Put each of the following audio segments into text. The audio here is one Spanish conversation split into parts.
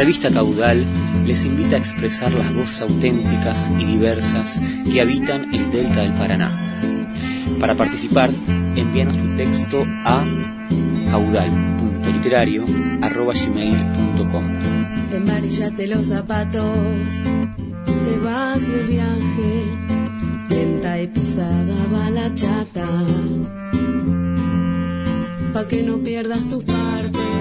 Revista Caudal les invita a expresar las voces auténticas y diversas que habitan el delta del Paraná. Para participar, envíanos tu texto a caudal.literario.com. Embarillate los zapatos, te vas de viaje, lenta y pisada va la chata, pa' que no pierdas tus partes.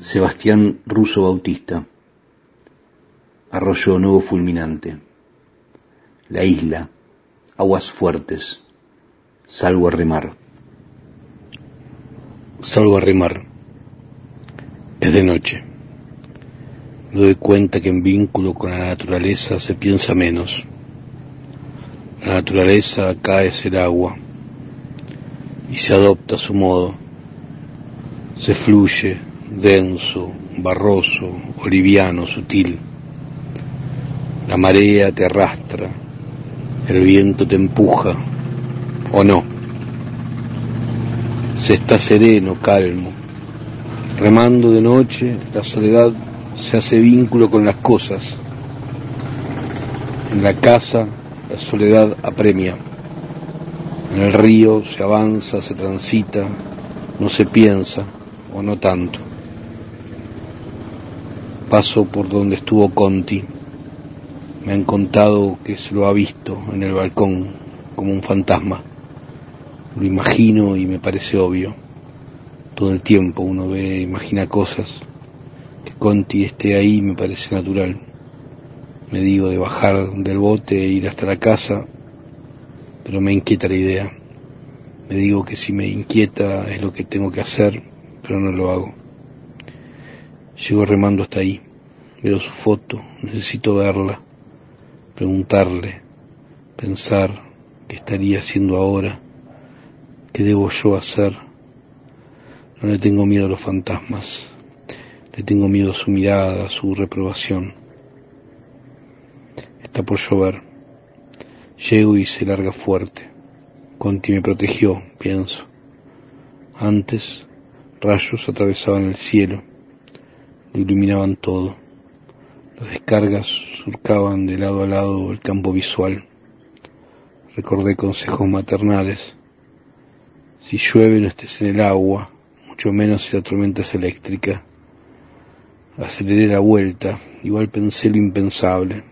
Sebastián Russo Bautista. Arroyo Nuevo Fulminante. La isla. Aguas fuertes. Salgo a remar. Salgo a remar. Es de noche. Me doy cuenta que en vínculo con la naturaleza se piensa menos. La naturaleza acá es el agua y se adopta a su modo. Se fluye, denso, barroso o liviano, sutil. La marea te arrastra, el viento te empuja, o no. Se está sereno, calmo. Remando de noche, la soledad se hace vínculo con las cosas. En la casa, la soledad apremia. En el río se avanza, se transita, no se piensa, o no tanto. Paso por donde estuvo Conti. Me han contado que se lo ha visto en el balcón como un fantasma. Lo imagino y me parece obvio. Todo el tiempo uno ve, imagina cosas. Que Conti esté ahí me parece natural. Me digo de bajar del bote e ir hasta la casa, pero me inquieta la idea. Me digo que si me inquieta es lo que tengo que hacer, pero no lo hago. Llego remando hasta ahí. Veo su foto, necesito verla, preguntarle, pensar qué estaría haciendo ahora, qué debo yo hacer. No le tengo miedo a los fantasmas, le tengo miedo a su mirada, a su reprobación. Está por llover. Llego y se larga fuerte. Conti me protegió, pienso. Antes, rayos atravesaban el cielo lo iluminaban todo. Las descargas surcaban de lado a lado el campo visual. Recordé consejos maternales. Si llueve no estés en el agua, mucho menos si la tormenta es eléctrica. Aceleré la vuelta, igual pensé lo impensable,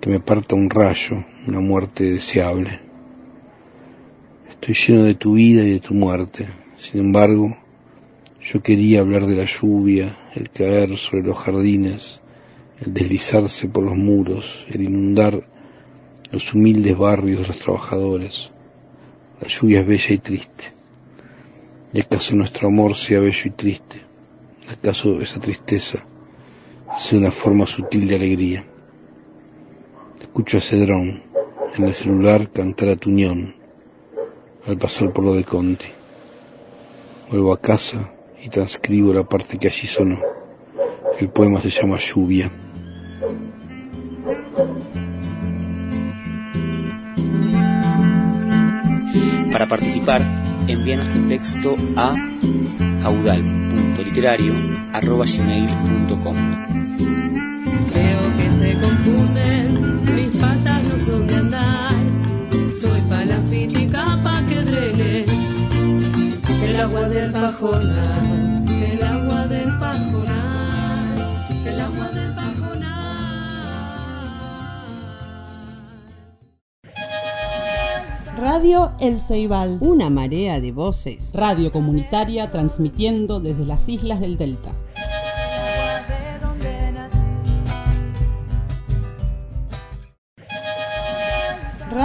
que me parta un rayo, una muerte deseable. Estoy lleno de tu vida y de tu muerte, sin embargo, yo quería hablar de la lluvia, el caer sobre los jardines, el deslizarse por los muros, el inundar los humildes barrios de los trabajadores. La lluvia es bella y triste. ¿Y acaso nuestro amor sea bello y triste? ¿Acaso esa tristeza sea una forma sutil de alegría? Escucho a Cedrón en el celular cantar a Tuñón al pasar por lo de Conti. Vuelvo a casa y transcribo la parte que allí sonó. El poema se llama Lluvia. Para participar, envíanos tu texto a caudal.literario.com. agua del pajonal, el agua del pajonal, el agua del pajonal. Radio El Ceibal. Una marea de voces. Radio comunitaria transmitiendo desde las islas del Delta.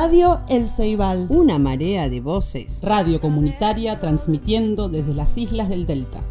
Radio El Ceibal. Una marea de voces. Radio comunitaria transmitiendo desde las islas del Delta.